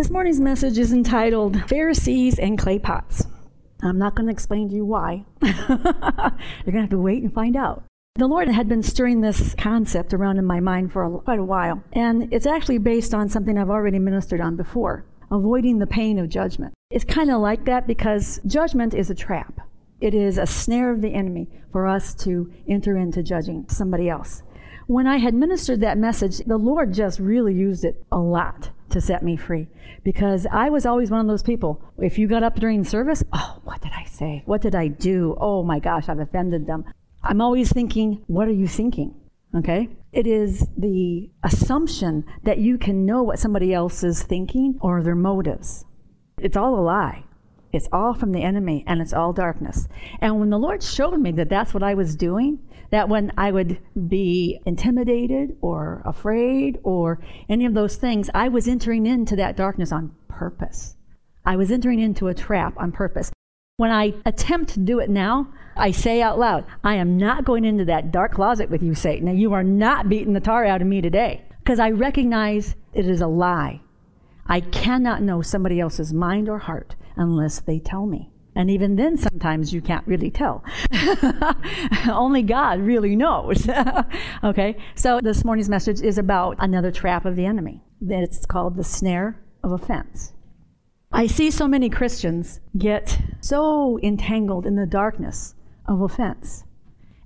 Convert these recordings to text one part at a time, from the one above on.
This morning's message is entitled Pharisees and Clay Pots. I'm not going to explain to you why. You're going to have to wait and find out. The Lord had been stirring this concept around in my mind for a, quite a while, and it's actually based on something I've already ministered on before avoiding the pain of judgment. It's kind of like that because judgment is a trap. It is a snare of the enemy for us to enter into judging somebody else. When I had ministered that message, the Lord just really used it a lot to set me free because I was always one of those people. If you got up during service, oh, what did I say? What did I do? Oh my gosh, I've offended them. I'm always thinking, what are you thinking? Okay? It is the assumption that you can know what somebody else is thinking or their motives. It's all a lie. It's all from the enemy and it's all darkness. And when the Lord showed me that that's what I was doing, that when I would be intimidated or afraid or any of those things, I was entering into that darkness on purpose. I was entering into a trap on purpose. When I attempt to do it now, I say out loud, I am not going into that dark closet with you, Satan, and you are not beating the tar out of me today. Because I recognize it is a lie. I cannot know somebody else's mind or heart unless they tell me. And even then, sometimes you can't really tell. Only God really knows. okay? So, this morning's message is about another trap of the enemy. It's called the snare of offense. I see so many Christians get so entangled in the darkness of offense,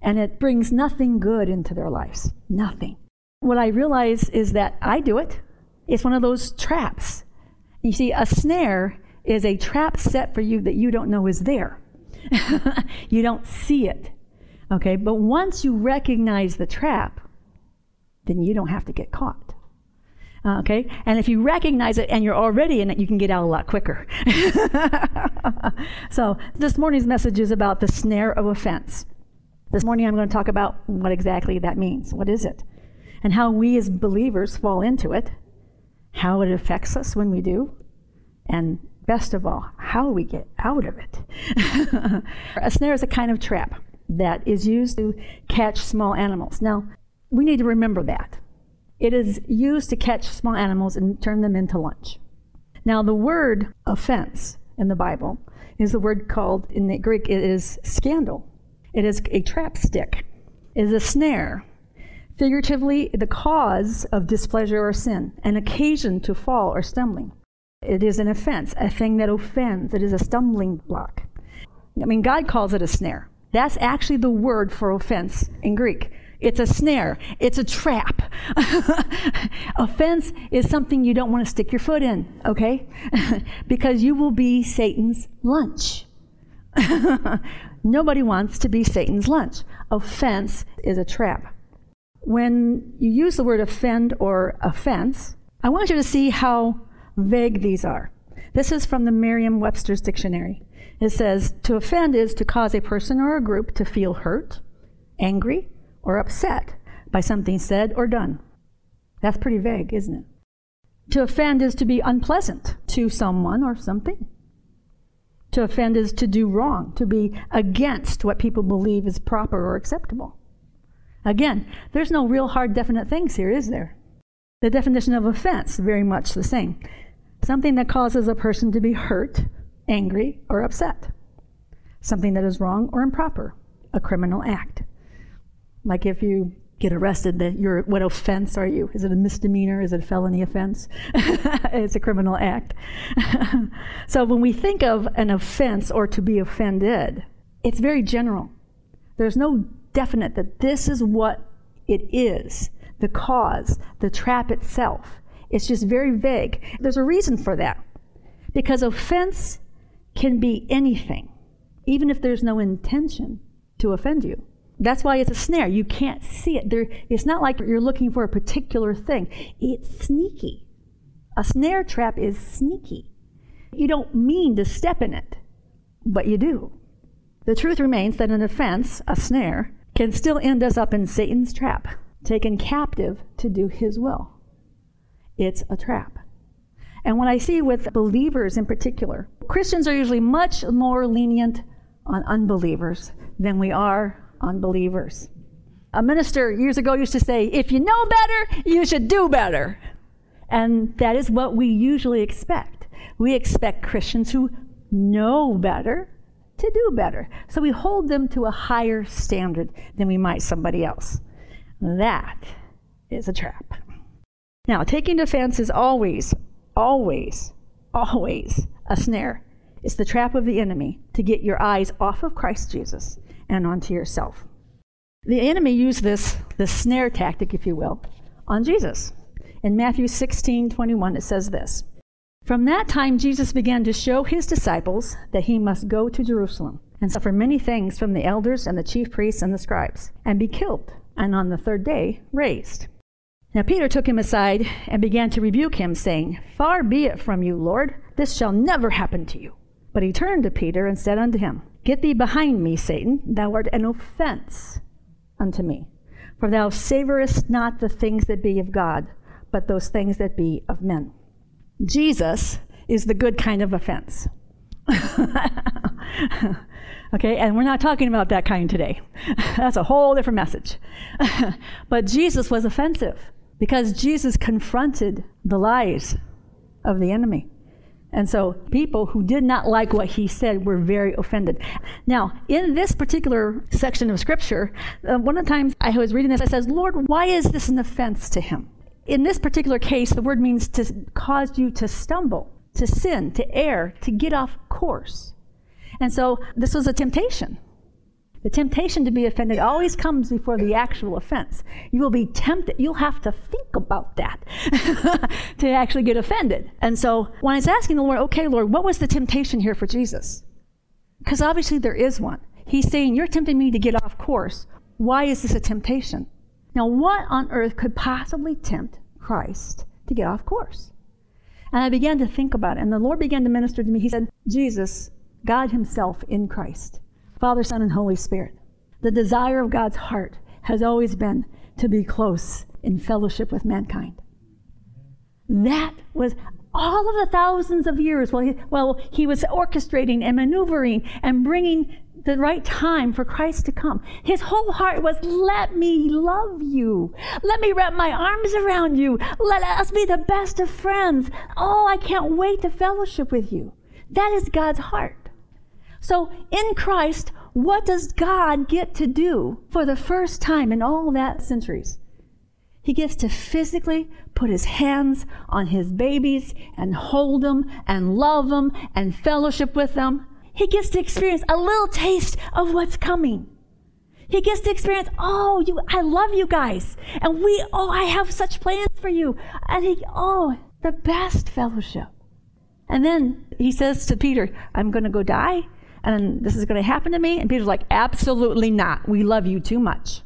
and it brings nothing good into their lives. Nothing. What I realize is that I do it. It's one of those traps. You see, a snare is a trap set for you that you don't know is there. you don't see it. Okay, but once you recognize the trap, then you don't have to get caught. Uh, okay, and if you recognize it and you're already in it, you can get out a lot quicker. so, this morning's message is about the snare of offense. This morning, I'm going to talk about what exactly that means. What is it? And how we as believers fall into it, how it affects us when we do, and best of all, how we get out of it. a snare is a kind of trap that is used to catch small animals. Now, we need to remember that. It is used to catch small animals and turn them into lunch. Now, the word offense in the Bible is the word called, in the Greek, it is scandal. It is a trap stick, it is a snare. Figuratively, the cause of displeasure or sin, an occasion to fall or stumbling. It is an offense, a thing that offends. It is a stumbling block. I mean, God calls it a snare. That's actually the word for offense in Greek. It's a snare, it's a trap. offense is something you don't want to stick your foot in, okay? because you will be Satan's lunch. Nobody wants to be Satan's lunch. Offense is a trap. When you use the word offend or offense, I want you to see how vague these are. This is from the Merriam Webster's dictionary. It says to offend is to cause a person or a group to feel hurt, angry, or upset by something said or done. That's pretty vague, isn't it? To offend is to be unpleasant to someone or something. To offend is to do wrong, to be against what people believe is proper or acceptable. Again, there's no real hard definite things here, is there? The definition of offense, very much the same something that causes a person to be hurt, angry, or upset, something that is wrong or improper, a criminal act. Like if you get arrested, that you're what offense are you? Is it a misdemeanor? Is it a felony offense? it's a criminal act. so when we think of an offense or to be offended, it's very general. There's no definite that this is what it is, the cause, the trap itself. It's just very vague. There's a reason for that. Because offense can be anything, even if there's no intention to offend you. That's why it's a snare. You can't see it. There, it's not like you're looking for a particular thing. It's sneaky. A snare trap is sneaky. You don't mean to step in it, but you do. The truth remains that an offense, a snare, can still end us up in Satan's trap, taken captive to do his will it's a trap. And what I see with believers in particular, Christians are usually much more lenient on unbelievers than we are on believers. A minister years ago used to say, if you know better, you should do better. And that is what we usually expect. We expect Christians who know better to do better. So we hold them to a higher standard than we might somebody else. That is a trap. Now, taking defense is always, always, always a snare. It's the trap of the enemy to get your eyes off of Christ Jesus and onto yourself. The enemy used this, this snare tactic, if you will, on Jesus. In Matthew 16 21, it says this From that time, Jesus began to show his disciples that he must go to Jerusalem and suffer many things from the elders and the chief priests and the scribes, and be killed, and on the third day raised. Now Peter took him aside and began to rebuke him, saying, Far be it from you, Lord, this shall never happen to you. But he turned to Peter and said unto him, Get thee behind me, Satan, thou art an offense unto me. For thou savorest not the things that be of God, but those things that be of men. Jesus is the good kind of offense. okay, and we're not talking about that kind today. That's a whole different message. but Jesus was offensive because Jesus confronted the lies of the enemy. And so people who did not like what he said were very offended. Now, in this particular section of scripture, uh, one of the times I was reading this, I says, Lord, why is this an offense to him? In this particular case, the word means to cause you to stumble, to sin, to err, to get off course. And so this was a temptation. The temptation to be offended always comes before the actual offense. You will be tempted. You'll have to think about that to actually get offended. And so when I was asking the Lord, okay, Lord, what was the temptation here for Jesus? Because obviously there is one. He's saying, You're tempting me to get off course. Why is this a temptation? Now, what on earth could possibly tempt Christ to get off course? And I began to think about it, and the Lord began to minister to me. He said, Jesus, God Himself in Christ Father, Son, and Holy Spirit. The desire of God's heart has always been to be close in fellowship with mankind. That was all of the thousands of years while he, while he was orchestrating and maneuvering and bringing the right time for Christ to come. His whole heart was, let me love you. Let me wrap my arms around you. Let us be the best of friends. Oh, I can't wait to fellowship with you. That is God's heart. So in Christ, what does God get to do for the first time in all that centuries? He gets to physically put his hands on his babies and hold them and love them and fellowship with them. He gets to experience a little taste of what's coming. He gets to experience, oh, you, I love you guys. And we, oh, I have such plans for you. And he, oh, the best fellowship. And then he says to Peter, I'm going to go die and this is going to happen to me? And Peter's like, absolutely not. We love you too much.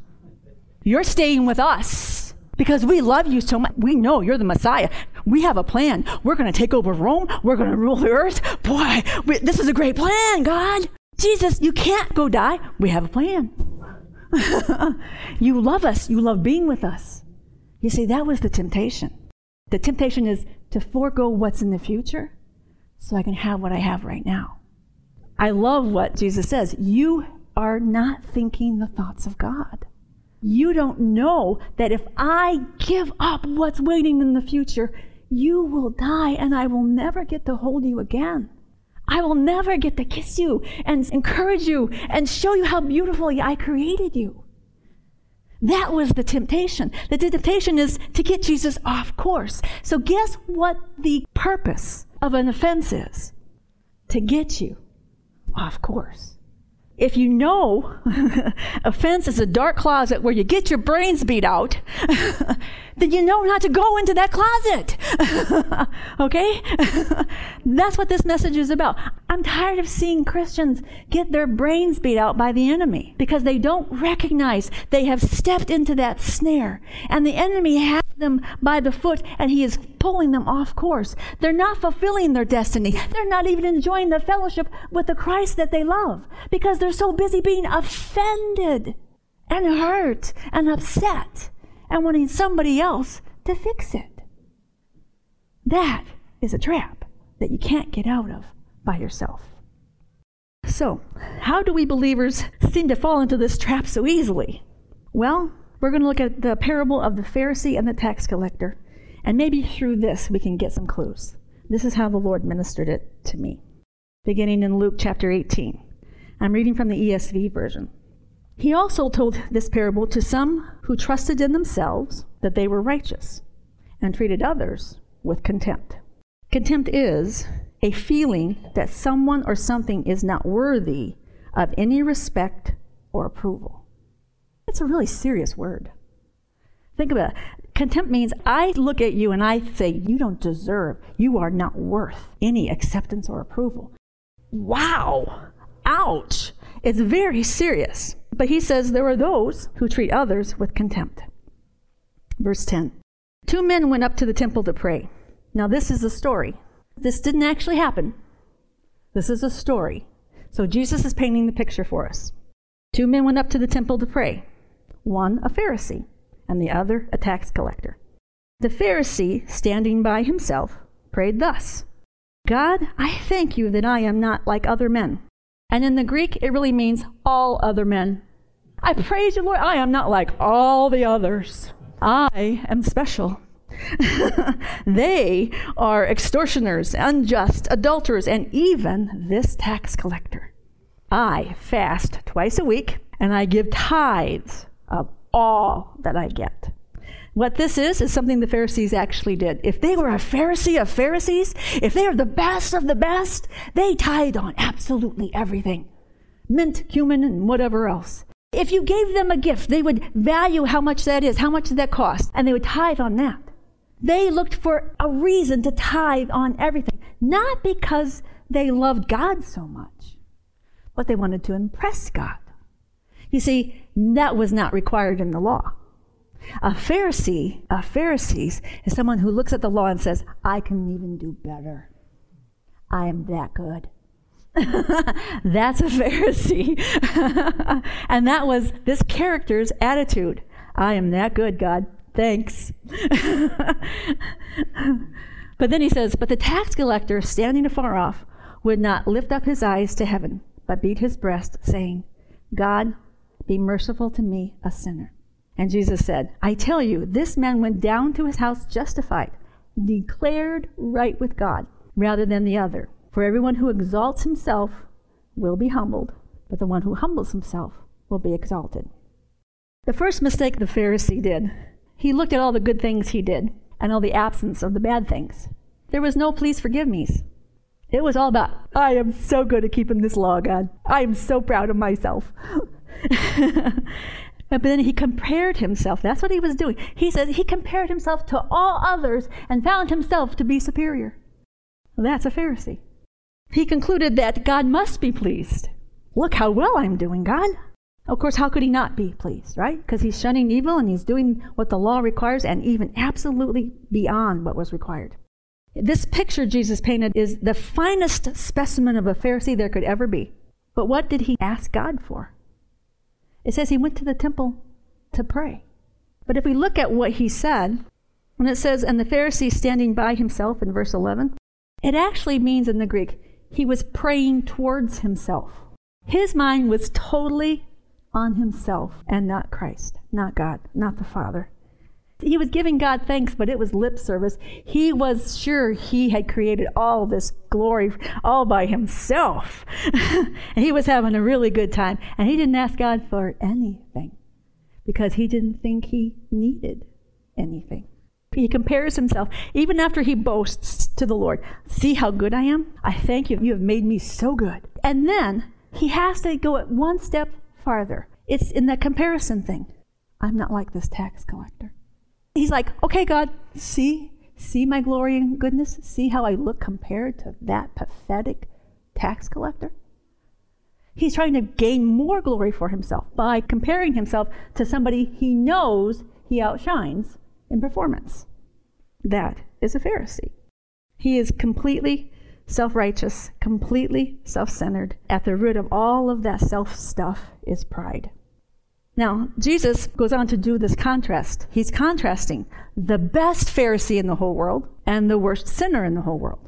You're staying with us because we love you so much. We know you're the Messiah. We have a plan. We're going to take over Rome. We're going to rule the earth. Boy, we, this is a great plan, God. Jesus, you can't go die. We have a plan. you love us. You love being with us. You see, that was the temptation. The temptation is to forego what's in the future so I can have what I have right now. I love what Jesus says. You are not thinking the thoughts of God. You don't know that if I give up what's waiting in the future, you will die and I will never get to hold you again. I will never get to kiss you and encourage you and show you how beautifully I created you. That was the temptation. The temptation is to get Jesus off course. So, guess what the purpose of an offense is? To get you off course. If you know offense is a dark closet where you get your brains beat out, then you know not to go into that closet. okay? That's what this message is about. I'm tired of seeing Christians get their brains beat out by the enemy because they don't recognize they have stepped into that snare and the enemy has them by the foot and he is pulling them off course. They're not fulfilling their destiny. They're not even enjoying the fellowship with the Christ that they love because they're so busy being offended and hurt and upset and wanting somebody else to fix it. That is a trap that you can't get out of by yourself. So, how do we believers seem to fall into this trap so easily? Well, we're going to look at the parable of the Pharisee and the tax collector And maybe through this we can get some clues. This is how the Lord ministered it to me. Beginning in Luke chapter 18. I'm reading from the ESV version. He also told this parable to some who trusted in themselves that they were righteous and treated others with contempt. Contempt is a feeling that someone or something is not worthy of any respect or approval. It's a really serious word. Think about it. Contempt means I look at you and I say, You don't deserve, you are not worth any acceptance or approval. Wow! Ouch! It's very serious. But he says there are those who treat others with contempt. Verse 10 Two men went up to the temple to pray. Now, this is a story. This didn't actually happen. This is a story. So, Jesus is painting the picture for us. Two men went up to the temple to pray one a Pharisee, and the other a tax collector. The Pharisee, standing by himself, prayed thus God, I thank you that I am not like other men. And in the Greek, it really means all other men. I praise you, Lord. I am not like all the others. I am special. they are extortioners, unjust, adulterers, and even this tax collector. I fast twice a week and I give tithes of all that I get. What this is, is something the Pharisees actually did. If they were a Pharisee of Pharisees, if they were the best of the best, they tithed on absolutely everything mint, cumin, and whatever else. If you gave them a gift, they would value how much that is, how much did that cost, and they would tithe on that. They looked for a reason to tithe on everything, not because they loved God so much, but they wanted to impress God. You see, that was not required in the law. A Pharisee, a Pharisee is someone who looks at the law and says, I can even do better. I am that good. That's a Pharisee. and that was this character's attitude. I am that good, God. Thanks. but then he says, But the tax collector, standing afar off, would not lift up his eyes to heaven, but beat his breast, saying, God, be merciful to me, a sinner. And Jesus said, I tell you, this man went down to his house justified, declared right with God, rather than the other. For everyone who exalts himself will be humbled, but the one who humbles himself will be exalted. The first mistake the Pharisee did, he looked at all the good things he did and all the absence of the bad things. There was no please forgive me's. It was all about, I am so good at keeping this law, God. I am so proud of myself. but then he compared himself. That's what he was doing. He says he compared himself to all others and found himself to be superior. Well, that's a Pharisee. He concluded that God must be pleased. Look how well I'm doing, God. Of course, how could he not be pleased, right? Because he's shunning evil and he's doing what the law requires and even absolutely beyond what was required. This picture Jesus painted is the finest specimen of a Pharisee there could ever be. But what did he ask God for? It says he went to the temple to pray. But if we look at what he said, when it says, and the Pharisee standing by himself in verse 11, it actually means in the Greek, he was praying towards himself. His mind was totally on himself and not Christ, not God, not the Father. He was giving God thanks, but it was lip service. He was sure he had created all this glory all by himself. and he was having a really good time. And he didn't ask God for anything because he didn't think he needed anything. He compares himself, even after he boasts to the Lord, See how good I am? I thank you. You have made me so good. And then he has to go one step farther. It's in that comparison thing. I'm not like this tax collector. He's like, Okay, God, see? See my glory and goodness? See how I look compared to that pathetic tax collector? He's trying to gain more glory for himself by comparing himself to somebody he knows he outshines in performance. That is a Pharisee. He is completely self righteous, completely self centered. At the root of all of that self stuff is pride. Now, Jesus goes on to do this contrast. He's contrasting the best Pharisee in the whole world and the worst sinner in the whole world.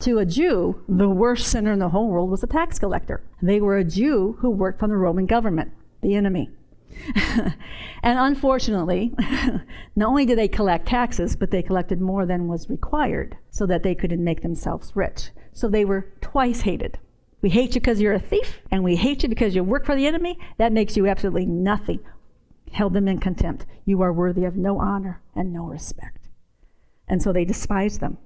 To a Jew, the worst sinner in the whole world was a tax collector. They were a Jew who worked for the Roman government, the enemy. and unfortunately, not only did they collect taxes, but they collected more than was required so that they could make themselves rich. So they were twice hated. We hate you because you're a thief, and we hate you because you work for the enemy. That makes you absolutely nothing. Held them in contempt. You are worthy of no honor and no respect. And so they despised them.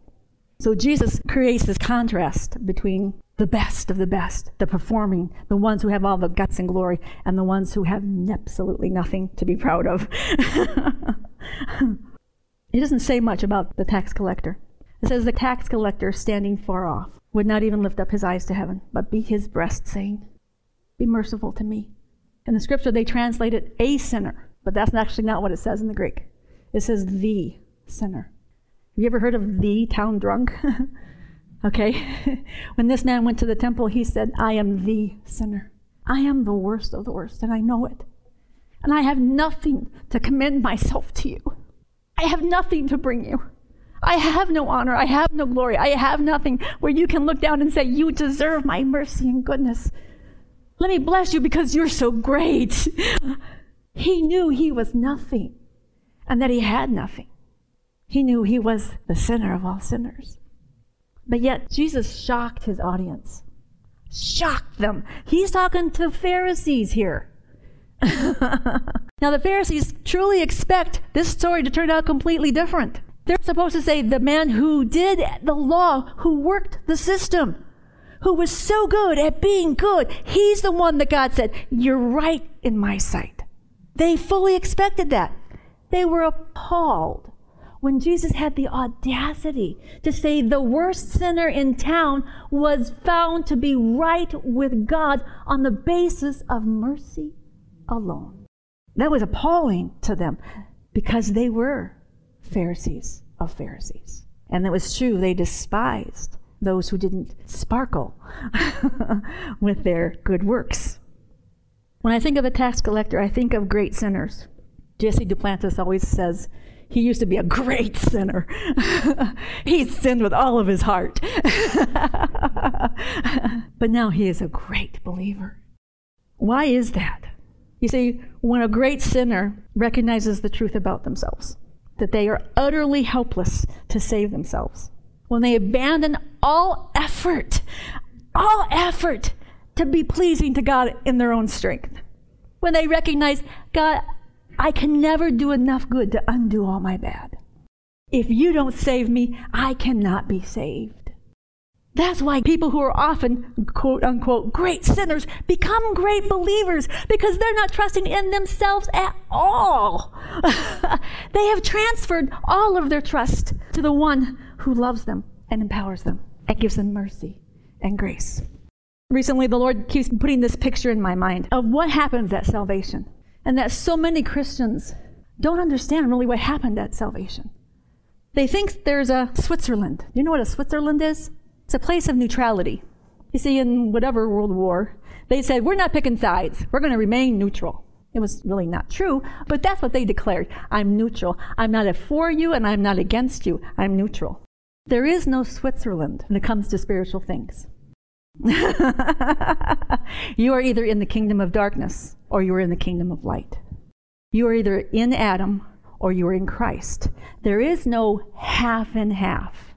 So Jesus creates this contrast between the best of the best, the performing, the ones who have all the guts and glory, and the ones who have absolutely nothing to be proud of. he doesn't say much about the tax collector. It says the tax collector standing far off would not even lift up his eyes to heaven, but beat his breast, saying, Be merciful to me. In the scripture, they translate it a sinner, but that's actually not what it says in the Greek. It says the sinner. Have you ever heard of the town drunk? okay? when this man went to the temple, he said, I am the sinner. I am the worst of the worst, and I know it. And I have nothing to commend myself to you. I have nothing to bring you. I have no honor. I have no glory. I have nothing where you can look down and say, You deserve my mercy and goodness. Let me bless you because you're so great. he knew he was nothing and that he had nothing. He knew he was the sinner of all sinners. But yet, Jesus shocked his audience. Shocked them. He's talking to Pharisees here. now, the Pharisees truly expect this story to turn out completely different. They're supposed to say the man who did the law, who worked the system, who was so good at being good, he's the one that God said, You're right in my sight. They fully expected that. They were appalled when Jesus had the audacity to say the worst sinner in town was found to be right with God on the basis of mercy alone. That was appalling to them because they were Pharisees of Pharisees. And it was true, they despised those who didn't sparkle with their good works. When I think of a tax collector, I think of great sinners. Jesse Duplantis always says, he used to be a great sinner. he sinned with all of his heart. but now he is a great believer. Why is that? You see, when a great sinner recognizes the truth about themselves, that they are utterly helpless to save themselves, when they abandon all effort, all effort to be pleasing to God in their own strength, when they recognize, God, I can never do enough good to undo all my bad. If you don't save me, I cannot be saved. That's why people who are often, quote unquote, great sinners become great believers because they're not trusting in themselves at all. they have transferred all of their trust to the one who loves them and empowers them and gives them mercy and grace. Recently, the Lord keeps putting this picture in my mind of what happens at salvation and that so many Christians don't understand really what happened at salvation. They think there's a Switzerland. You know what a Switzerland is? It's a place of neutrality. You see, in whatever World War, they said, We're not picking sides. We're going to remain neutral. It was really not true, but that's what they declared. I'm neutral. I'm not for you and I'm not against you. I'm neutral. There is no Switzerland when it comes to spiritual things. you are either in the kingdom of darkness or you are in the kingdom of light. You are either in Adam or you are in Christ. There is no half and half.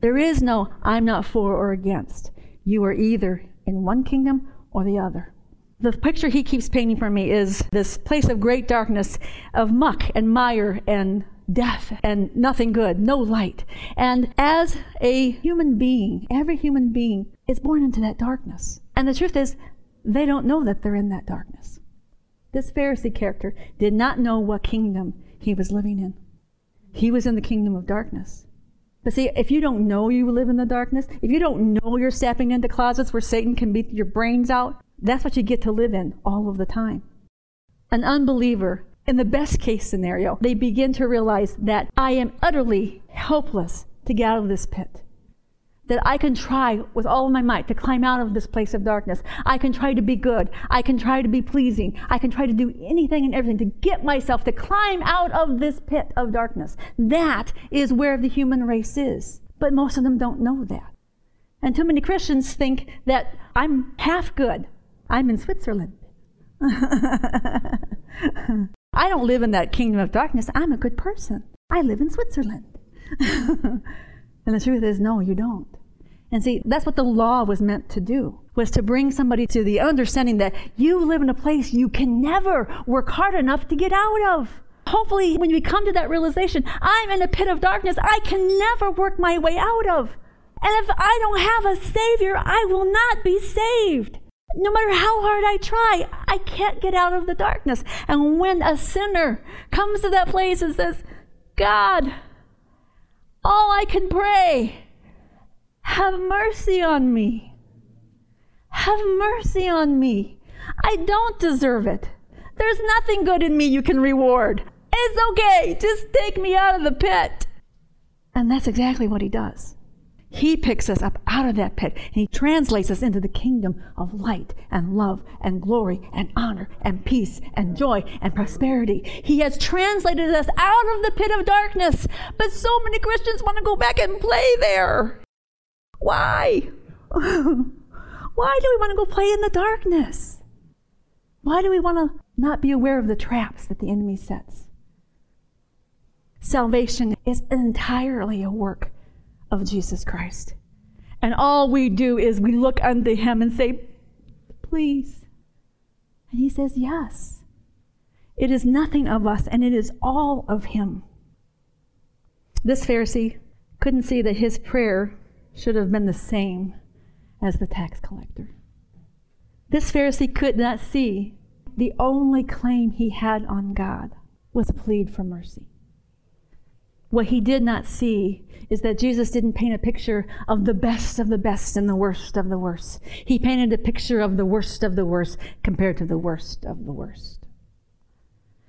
There is no I'm not for or against. You are either in one kingdom or the other. The picture he keeps painting for me is this place of great darkness, of muck and mire and death and nothing good, no light. And as a human being, every human being is born into that darkness. And the truth is, they don't know that they're in that darkness. This Pharisee character did not know what kingdom he was living in. He was in the kingdom of darkness. But see, if you don't know you live in the darkness, if you don't know you're stepping into closets where Satan can beat your brains out, that's what you get to live in all of the time. An unbeliever in the best case scenario, they begin to realize that I am utterly helpless to get out of this pit. That I can try with all my might to climb out of this place of darkness. I can try to be good. I can try to be pleasing. I can try to do anything and everything to get myself to climb out of this pit of darkness. That is where the human race is. But most of them don't know that. And too many Christians think that I'm half good. I'm in Switzerland. I don't live in that kingdom of darkness. I'm a good person. I live in Switzerland. and the truth is, no, you don't. And see, that's what the law was meant to do, was to bring somebody to the understanding that you live in a place you can never work hard enough to get out of. Hopefully, when we come to that realization, I'm in a pit of darkness I can never work my way out of. And if I don't have a Savior, I will not be saved. No matter how hard I try, I can't get out of the darkness. And when a sinner comes to that place and says, God, all I can pray have mercy on me. Have mercy on me. I don't deserve it. There's nothing good in me you can reward. It's okay. Just take me out of the pit. And that's exactly what he does. He picks us up out of that pit and he translates us into the kingdom of light and love and glory and honor and peace and joy and prosperity. He has translated us out of the pit of darkness. But so many Christians want to go back and play there. Why? Why do we want to go play in the darkness? Why do we want to not be aware of the traps that the enemy sets? Salvation is entirely a work of Jesus Christ. And all we do is we look unto him and say, Please. And he says, Yes. It is nothing of us, and it is all of him. This Pharisee couldn't see that his prayer should have been the same as the tax collector. This Pharisee could not see the only claim he had on God was a plead for mercy. What he did not see is that Jesus didn't paint a picture of the best of the best and the worst of the worst. He painted a picture of the worst of the worst compared to the worst of the worst.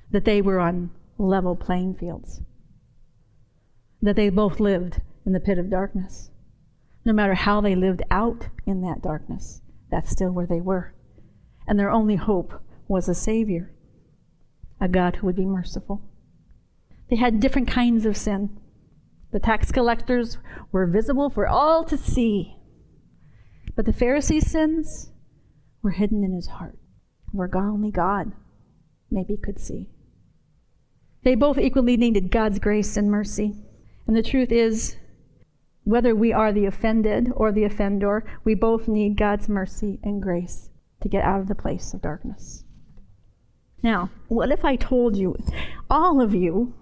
That they were on level playing fields. That they both lived in the pit of darkness no matter how they lived out in that darkness, that's still where they were. And their only hope was a Savior, a God who would be merciful. They had different kinds of sin. The tax collectors were visible for all to see, but the Pharisees' sins were hidden in his heart, where only God maybe could see. They both equally needed God's grace and mercy. And the truth is, whether we are the offended or the offender, we both need God's mercy and grace to get out of the place of darkness. Now, what if I told you, all of you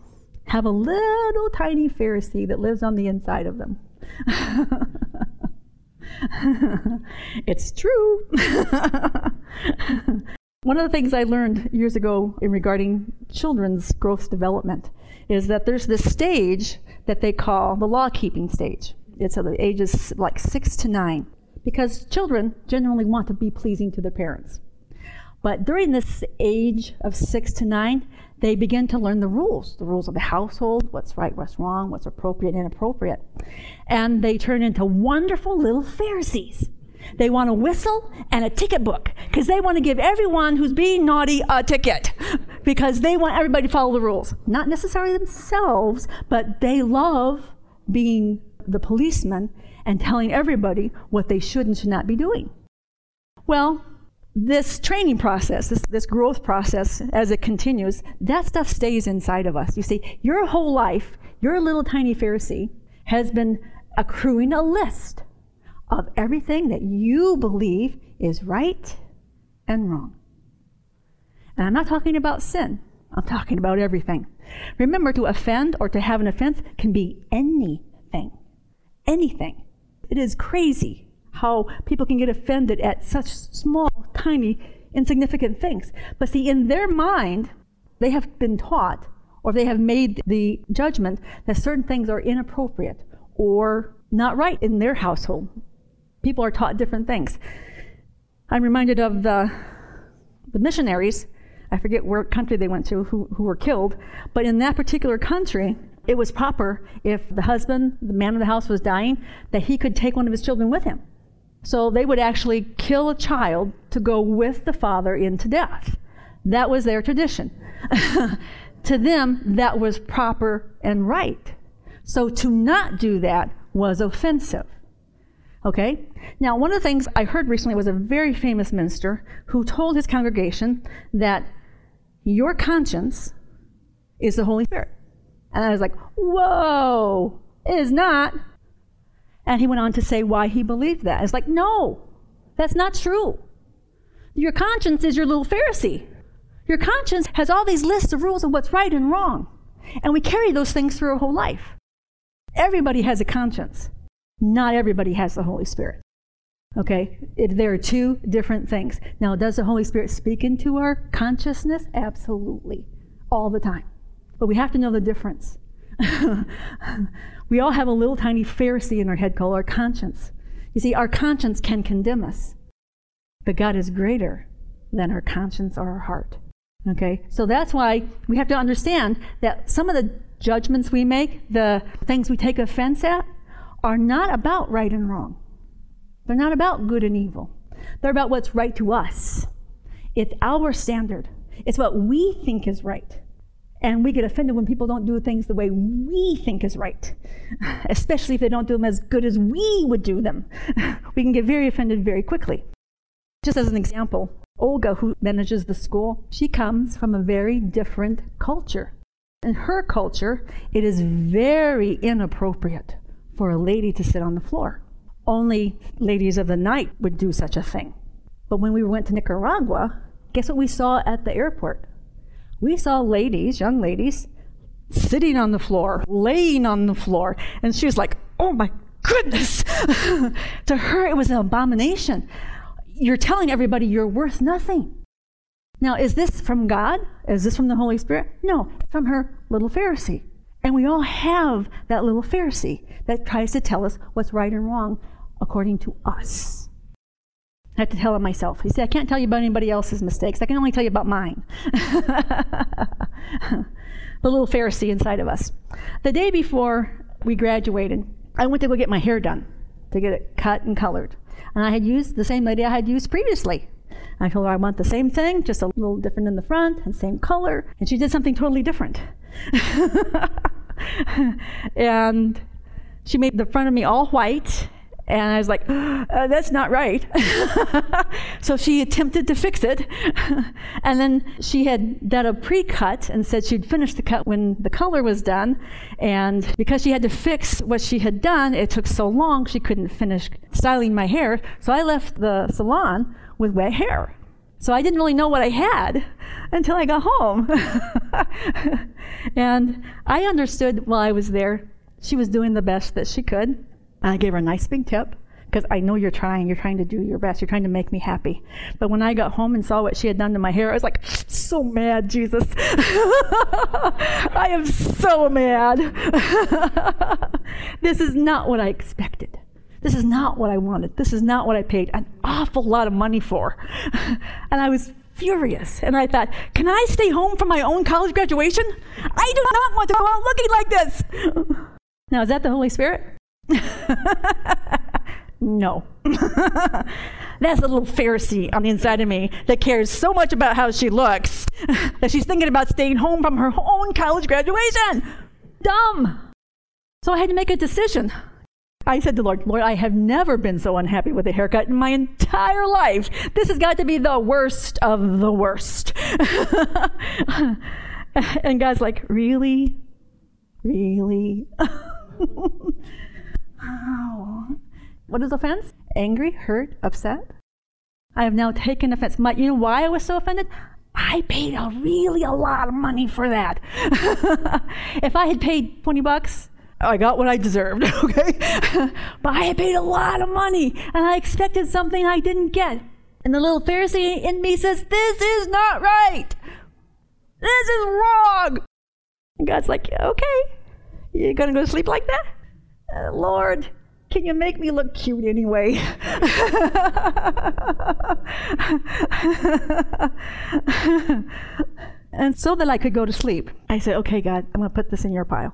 have a little tiny Pharisee that lives on the inside of them? it's true. One of the things I learned years ago in regarding children's growth development is that there's this stage that they call the law keeping stage. It's at the ages like six to nine because children generally want to be pleasing to their parents. But during this age of six to nine, they begin to learn the rules the rules of the household, what's right, what's wrong, what's appropriate inappropriate. And they turn into wonderful little Pharisees. They want a whistle and a ticket book because they want to give everyone who's being naughty a ticket because they want everybody to follow the rules. Not necessarily themselves, but they love being the policeman and telling everybody what they should and should not be doing. Well, this training process, this, this growth process, as it continues, that stuff stays inside of us. You see, your whole life, your little tiny Pharisee has been accruing a list of everything that you believe is right and wrong. And I'm not talking about sin, I'm talking about everything. Remember, to offend or to have an offense can be anything. Anything. It is crazy how people can get offended at such small, tiny, insignificant things. But see, in their mind, they have been taught or they have made the judgment that certain things are inappropriate or not right in their household. People are taught different things. I'm reminded of the, the missionaries, I forget where country they went to, who, who were killed, but in that particular country, it was proper if the husband, the man of the house, was dying, that he could take one of his children with him. So they would actually kill a child to go with the father into death. That was their tradition. to them, that was proper and right. So to not do that was offensive. Okay? Now, one of the things I heard recently was a very famous minister who told his congregation that Your conscience is the Holy Spirit. And I was like, Whoa, it is not. And he went on to say why he believed that. It's like, No, that's not true. Your conscience is your little Pharisee. Your conscience has all these lists of rules of what's right and wrong. And we carry those things through our whole life. Everybody has a conscience. Not everybody has the Holy Spirit. Okay? It, there are two different things. Now, does the Holy Spirit speak into our consciousness? Absolutely. All the time. But we have to know the difference. we all have a little tiny Pharisee in our head called our conscience. You see, our conscience can condemn us, but God is greater than our conscience or our heart. Okay? So that's why we have to understand that some of the judgments we make, the things we take offense at, are not about right and wrong. They're not about good and evil. They're about what's right to us. It's our standard. It's what we think is right. And we get offended when people don't do things the way we think is right, especially if they don't do them as good as we would do them. we can get very offended very quickly. Just as an example, Olga, who manages the school, she comes from a very different culture. In her culture, it is very inappropriate for a lady to sit on the floor. Only ladies of the night would do such a thing. But when we went to Nicaragua, guess what we saw at the airport? We saw ladies, young ladies, sitting on the floor, laying on the floor. And she was like, oh my goodness. to her, it was an abomination you're telling everybody you're worth nothing. Now, is this from God? Is this from the Holy Spirit? No, from her little Pharisee. And we all have that little Pharisee that tries to tell us what's right and wrong according to us. I have to tell it myself. You see, I can't tell you about anybody else's mistakes. I can only tell you about mine. the little Pharisee inside of us. The day before we graduated, I went to go get my hair done, to get it cut and colored. And I had used the same lady I had used previously. I told her I want the same thing, just a little different in the front and same color. And she did something totally different. and she made the front of me all white and I was like, uh, that's not right. so she attempted to fix it. and then she had done a pre cut and said she'd finish the cut when the color was done. And because she had to fix what she had done, it took so long she couldn't finish styling my hair. So I left the salon with wet hair. So I didn't really know what I had until I got home. and I understood while I was there, she was doing the best that she could. And I gave her a nice big tip because I know you're trying. You're trying to do your best. You're trying to make me happy. But when I got home and saw what she had done to my hair, I was like, so mad, Jesus. I am so mad. this is not what I expected. This is not what I wanted. This is not what I paid an awful lot of money for. and I was furious. And I thought, can I stay home for my own college graduation? I do not want to go out looking like this. now, is that the Holy Spirit? no. That's a little Pharisee on the inside of me that cares so much about how she looks that she's thinking about staying home from her own college graduation. Dumb. So I had to make a decision. I said to Lord, Lord, I have never been so unhappy with a haircut in my entire life. This has got to be the worst of the worst. and God's like, Really? Really? What is offense? Angry, hurt, upset. I have now taken offense. My, you know why I was so offended? I paid a really a lot of money for that. if I had paid 20 bucks, I got what I deserved, okay? but I had paid a lot of money and I expected something I didn't get. And the little Pharisee in me says, This is not right. This is wrong. And God's like, Okay, you're gonna go to sleep like that? Uh, Lord, can you make me look cute anyway? and so that I could go to sleep, I said, okay, God, I'm going to put this in your pile.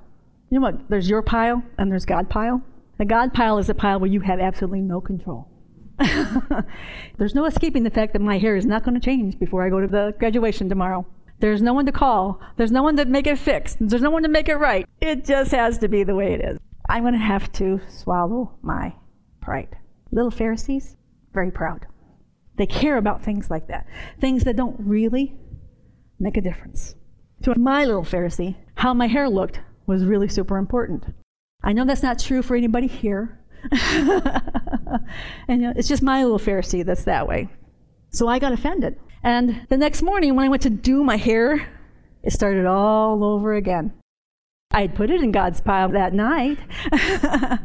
You know what? There's your pile and there's God pile. The God pile is a pile where you have absolutely no control. there's no escaping the fact that my hair is not going to change before I go to the graduation tomorrow. There's no one to call. There's no one to make it fixed. There's no one to make it right. It just has to be the way it is. I'm going to have to swallow my pride. Little Pharisees, very proud. They care about things like that, things that don't really make a difference. To my little Pharisee, how my hair looked was really super important. I know that's not true for anybody here. and you know, it's just my little Pharisee that's that way. So I got offended. And the next morning, when I went to do my hair, it started all over again. I'd put it in God's pile that night.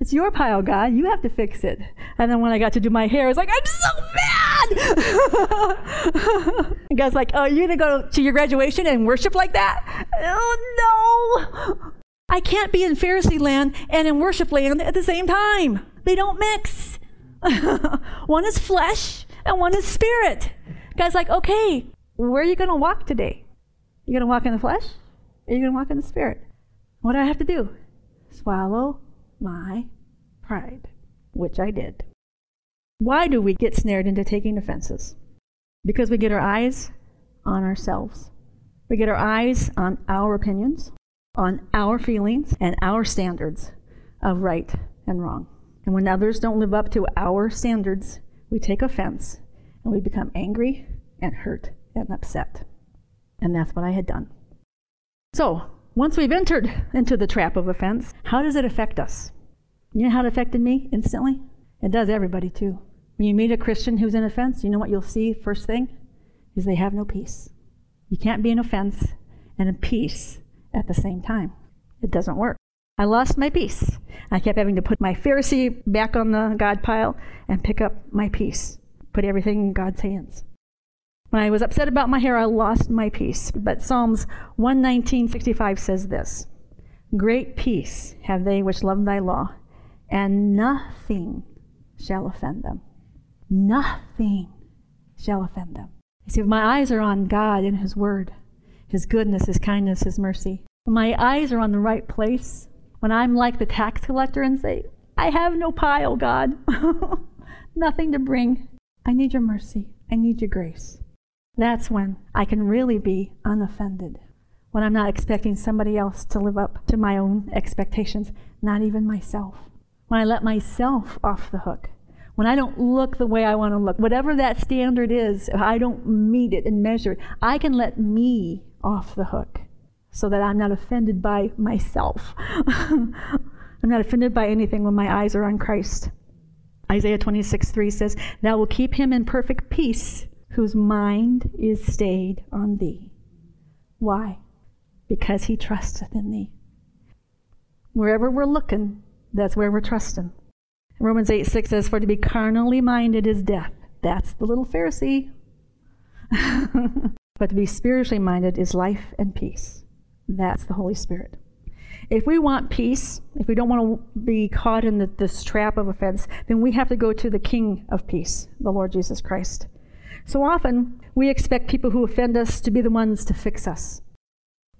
it's your pile, God. You have to fix it. And then when I got to do my hair, I was like, I'm so mad. and God's like, Oh, you're going to go to your graduation and worship like that? Oh, no. I can't be in Pharisee land and in worship land at the same time. They don't mix. one is flesh and one is spirit. God's like, okay, where are you going to walk today? You going to walk in the flesh? Are you going to walk in the spirit? What do I have to do? Swallow my pride, which I did. Why do we get snared into taking offenses? Because we get our eyes on ourselves. We get our eyes on our opinions, on our feelings, and our standards of right and wrong. And when others don't live up to our standards, we take offense and we become angry and hurt and upset. And that's what I had done. So, once we've entered into the trap of offense, how does it affect us? You know how it affected me instantly? It does everybody too. When you meet a Christian who's in offense, you know what you'll see first thing? Is they have no peace. You can't be in offense and in peace at the same time. It doesn't work. I lost my peace. I kept having to put my Pharisee back on the God pile and pick up my peace, put everything in God's hands. When I was upset about my hair, I lost my peace. But Psalms 119:65 says this: Great peace have they which love thy law, and nothing shall offend them. Nothing shall offend them. You see, if my eyes are on God and His Word, His goodness, His kindness, His mercy, when my eyes are on the right place, when I'm like the tax collector and say, I have no pile, God, nothing to bring, I need your mercy, I need your grace. That's when I can really be unoffended. When I'm not expecting somebody else to live up to my own expectations, not even myself. When I let myself off the hook. When I don't look the way I want to look. Whatever that standard is, if I don't meet it and measure it. I can let me off the hook so that I'm not offended by myself. I'm not offended by anything when my eyes are on Christ. Isaiah 26, 3 says, Thou will keep him in perfect peace whose mind is stayed on thee. Why? Because he trusteth in thee. Wherever we're looking, that's where we're trusting. Romans 8 6 says, For to be carnally minded is death. That's the little Pharisee. but to be spiritually minded is life and peace. That's the Holy Spirit. If we want peace, if we don't want to be caught in the, this trap of offense, then we have to go to the King of peace, the Lord Jesus Christ. So often, we expect people who offend us to be the ones to fix us.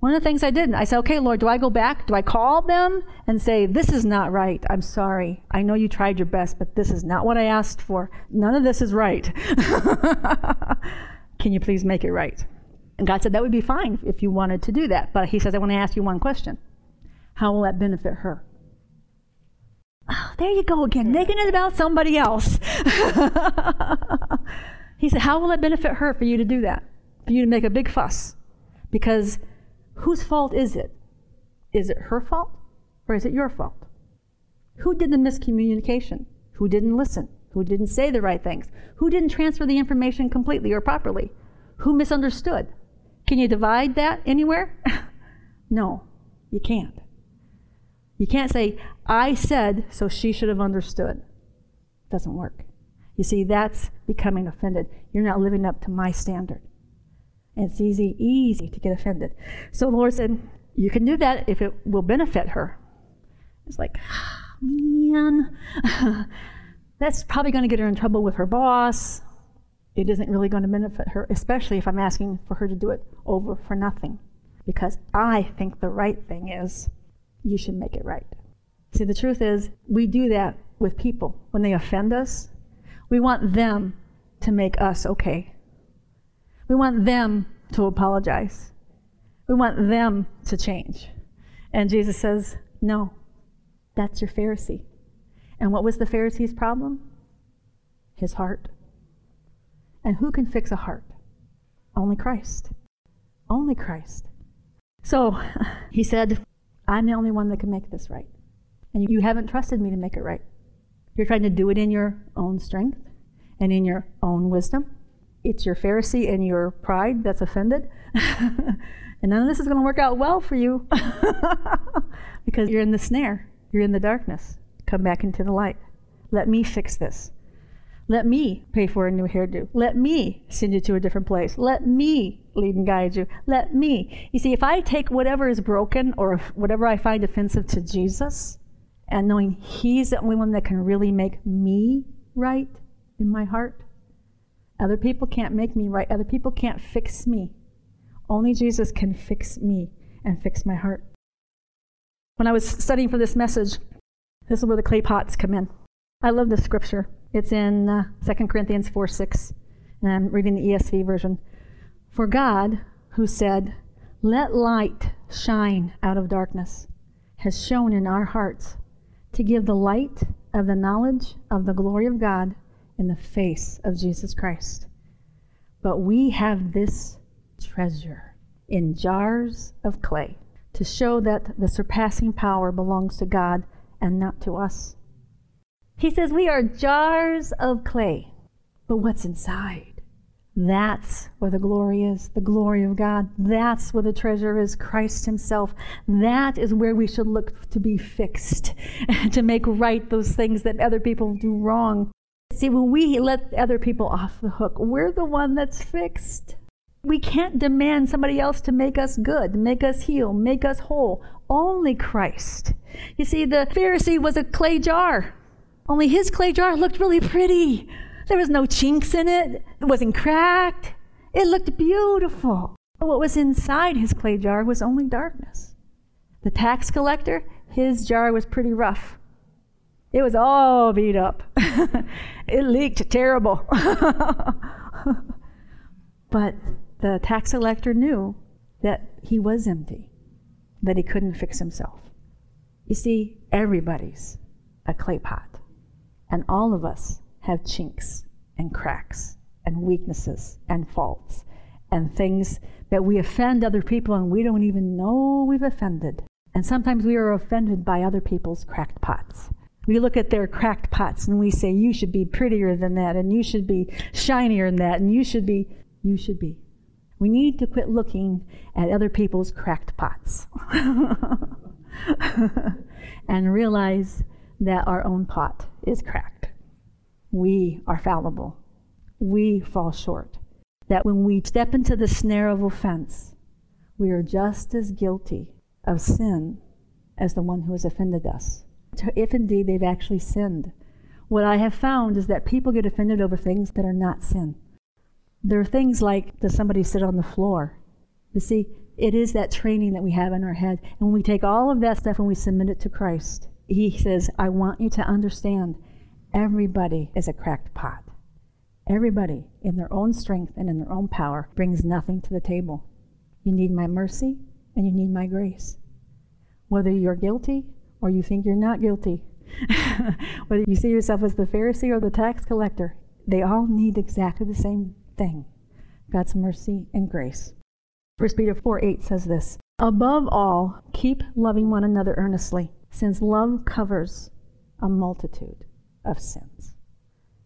One of the things I did, I said, okay, Lord, do I go back? Do I call them and say, this is not right? I'm sorry. I know you tried your best, but this is not what I asked for. None of this is right. Can you please make it right? And God said that would be fine if you wanted to do that. But He says, I want to ask you one question How will that benefit her? Oh, there you go again, making it about somebody else. He said, How will it benefit her for you to do that? For you to make a big fuss? Because whose fault is it? Is it her fault or is it your fault? Who did the miscommunication? Who didn't listen? Who didn't say the right things? Who didn't transfer the information completely or properly? Who misunderstood? Can you divide that anywhere? no, you can't. You can't say, I said, so she should have understood. It doesn't work. You see, that's becoming offended. You're not living up to my standard. And it's easy, easy to get offended. So the Lord said, You can do that if it will benefit her. It's like, ah, man, that's probably going to get her in trouble with her boss. It isn't really going to benefit her, especially if I'm asking for her to do it over for nothing. Because I think the right thing is you should make it right. See, the truth is, we do that with people. When they offend us, we want them to make us okay. We want them to apologize. We want them to change. And Jesus says, No, that's your Pharisee. And what was the Pharisee's problem? His heart. And who can fix a heart? Only Christ. Only Christ. So he said, I'm the only one that can make this right. And you haven't trusted me to make it right. You're trying to do it in your own strength and in your own wisdom. It's your Pharisee and your pride that's offended. and none of this is going to work out well for you because you're in the snare, you're in the darkness. Come back into the light. Let me fix this. Let me pay for a new hairdo. Let me send you to a different place. Let me lead and guide you. Let me. You see, if I take whatever is broken or whatever I find offensive to Jesus, and knowing He's the only one that can really make me right in my heart, other people can't make me right. Other people can't fix me. Only Jesus can fix me and fix my heart. When I was studying for this message, this is where the clay pots come in. I love this scripture. It's in uh, 2 Corinthians 4 6, and I'm reading the ESV version. For God, who said, Let light shine out of darkness, has shone in our hearts to give the light of the knowledge of the glory of God in the face of Jesus Christ. But we have this treasure in jars of clay to show that the surpassing power belongs to God and not to us. He says we are jars of clay, but what's inside? That's where the glory is, the glory of God. That's where the treasure is, Christ Himself. That is where we should look to be fixed, to make right those things that other people do wrong. See, when we let other people off the hook, we're the one that's fixed. We can't demand somebody else to make us good, make us heal, make us whole. Only Christ. You see, the Pharisee was a clay jar. Only his clay jar looked really pretty. There was no chinks in it, it wasn't cracked. It looked beautiful. But what was inside his clay jar was only darkness. The tax collector, his jar was pretty rough. It was all beat up. it leaked terrible. but the tax collector knew that he was empty, that he couldn't fix himself. You see, everybody's a clay pot. And all of us have chinks and cracks and weaknesses and faults and things that we offend other people and we don't even know we've offended. And sometimes we are offended by other people's cracked pots. We look at their cracked pots and we say, You should be prettier than that, and you should be shinier than that, and you should be, you should be. We need to quit looking at other people's cracked pots and realize that our own pot is cracked. We are fallible. We fall short. That when we step into the snare of offense, we are just as guilty of sin as the one who has offended us, if indeed they've actually sinned. What I have found is that people get offended over things that are not sin. There are things like, does somebody sit on the floor? You see, it is that training that we have in our head. And when we take all of that stuff and we submit it to Christ, he says, I want you to understand everybody is a cracked pot. Everybody, in their own strength and in their own power, brings nothing to the table. You need my mercy and you need my grace. Whether you're guilty or you think you're not guilty, whether you see yourself as the Pharisee or the tax collector, they all need exactly the same thing God's mercy and grace. 1 Peter 4 8 says this Above all, keep loving one another earnestly since love covers a multitude of sins.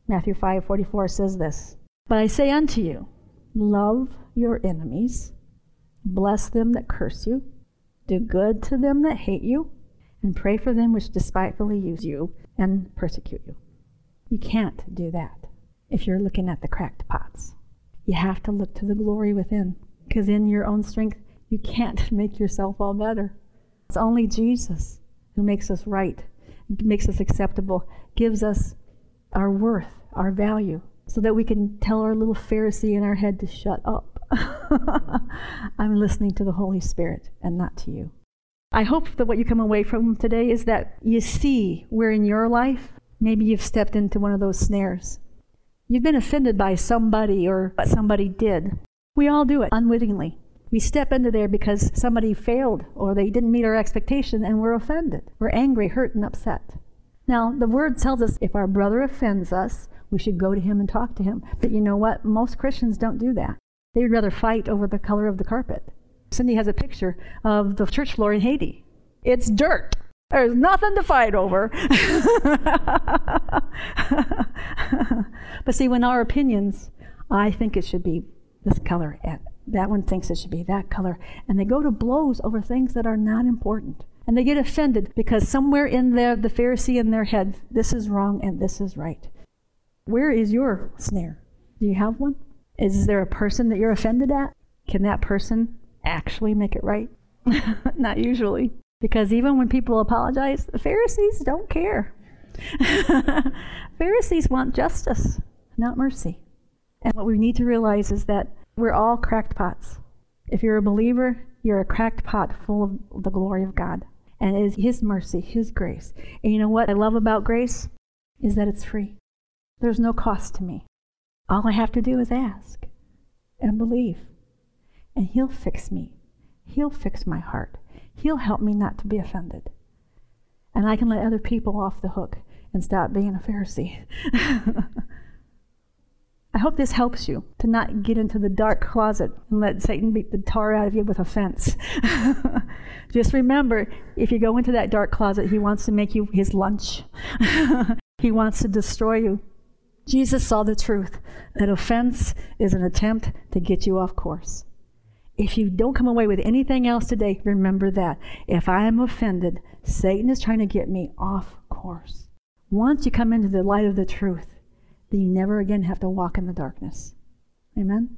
Matthew 5:44 says this, "But I say unto you, love your enemies, bless them that curse you, do good to them that hate you, and pray for them which despitefully use you and persecute you." You can't do that if you're looking at the cracked pots. You have to look to the glory within, because in your own strength, you can't make yourself all better. It's only Jesus who makes us right, makes us acceptable, gives us our worth, our value, so that we can tell our little Pharisee in our head to shut up. I'm listening to the Holy Spirit and not to you. I hope that what you come away from today is that you see where in your life maybe you've stepped into one of those snares. You've been offended by somebody or what somebody did. We all do it unwittingly. We step into there because somebody failed or they didn't meet our expectation and we're offended. We're angry, hurt, and upset. Now, the word tells us if our brother offends us, we should go to him and talk to him. But you know what? Most Christians don't do that. They would rather fight over the color of the carpet. Cindy has a picture of the church floor in Haiti. It's dirt. There's nothing to fight over. but see, when our opinions, I think it should be this color, and that one thinks it should be that color, and they go to blows over things that are not important. And they get offended because somewhere in there, the Pharisee in their head, this is wrong and this is right. Where is your snare? Do you have one? Is there a person that you're offended at? Can that person actually make it right? Not usually. Because even when people apologize, the Pharisees don't care. Pharisees want justice, not mercy. And what we need to realize is that we're all cracked pots. If you're a believer, you're a cracked pot full of the glory of God. And it is His mercy, His grace. And you know what I love about grace? Is that it's free. There's no cost to me. All I have to do is ask and believe. And He'll fix me. He'll fix my heart. He'll help me not to be offended. And I can let other people off the hook and stop being a Pharisee. I hope this helps you to not get into the dark closet and let Satan beat the tar out of you with offense. Just remember, if you go into that dark closet, he wants to make you his lunch. he wants to destroy you. Jesus saw the truth that offense is an attempt to get you off course. If you don't come away with anything else today, remember that. If I am offended, Satan is trying to get me off course. Once you come into the light of the truth, then you never again have to walk in the darkness. Amen?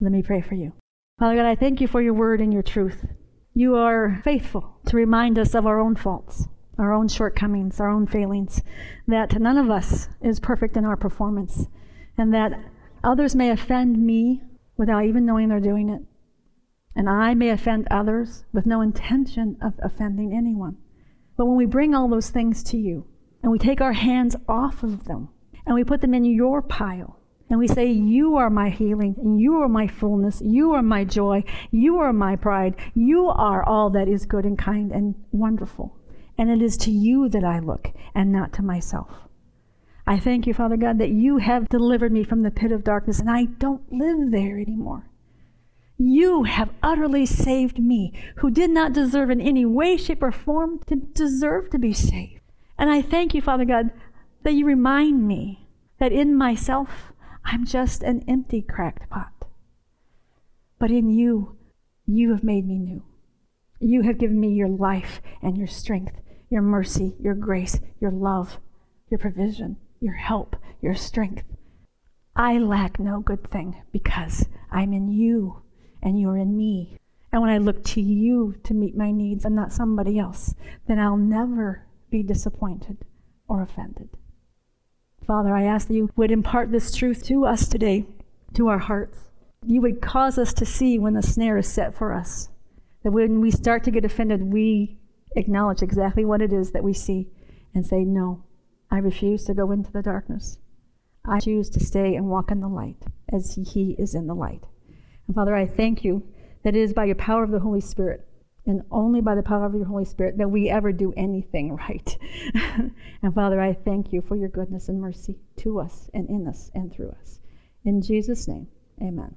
Let me pray for you. Father God, I thank you for your word and your truth. You are faithful to remind us of our own faults, our own shortcomings, our own failings, that none of us is perfect in our performance, and that others may offend me without even knowing they're doing it. And I may offend others with no intention of offending anyone. But when we bring all those things to you and we take our hands off of them and we put them in your pile and we say, You are my healing, you are my fullness, you are my joy, you are my pride, you are all that is good and kind and wonderful. And it is to you that I look and not to myself. I thank you, Father God, that you have delivered me from the pit of darkness and I don't live there anymore. You have utterly saved me, who did not deserve in any way, shape, or form to deserve to be saved. And I thank you, Father God, that you remind me that in myself, I'm just an empty, cracked pot. But in you, you have made me new. You have given me your life and your strength, your mercy, your grace, your love, your provision, your help, your strength. I lack no good thing because I'm in you and you're in me. And when I look to you to meet my needs and not somebody else, then I'll never be disappointed or offended. Father, I ask that you would impart this truth to us today, to our hearts. You would cause us to see when the snare is set for us. That when we start to get offended, we acknowledge exactly what it is that we see and say, No, I refuse to go into the darkness. I choose to stay and walk in the light as He is in the light. And Father, I thank you that it is by your power of the Holy Spirit and only by the power of your Holy Spirit that we ever do anything right. and Father, I thank you for your goodness and mercy to us and in us and through us. In Jesus' name, amen.